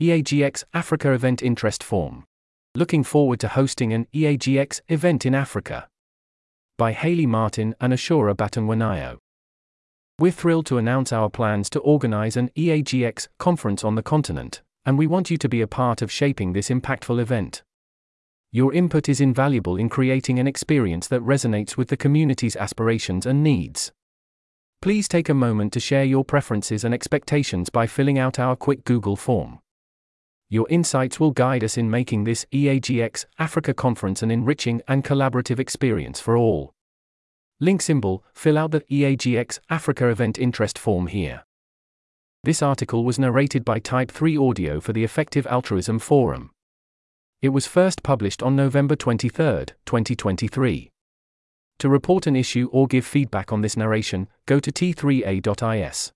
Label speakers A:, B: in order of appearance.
A: EAGX Africa Event Interest Form. Looking forward to hosting an EAGX event in Africa. By Hayley Martin and Ashura Batungwanayo. We're thrilled to announce our plans to organize an EAGX conference on the continent, and we want you to be a part of shaping this impactful event. Your input is invaluable in creating an experience that resonates with the community's aspirations and needs. Please take a moment to share your preferences and expectations by filling out our quick Google form. Your insights will guide us in making this EAGX Africa conference an enriching and collaborative experience for all. Link symbol, fill out the EAGX Africa event interest form here. This article was narrated by Type 3 Audio for the Effective Altruism Forum. It was first published on November 23, 2023. To report an issue or give feedback on this narration, go to t3a.is.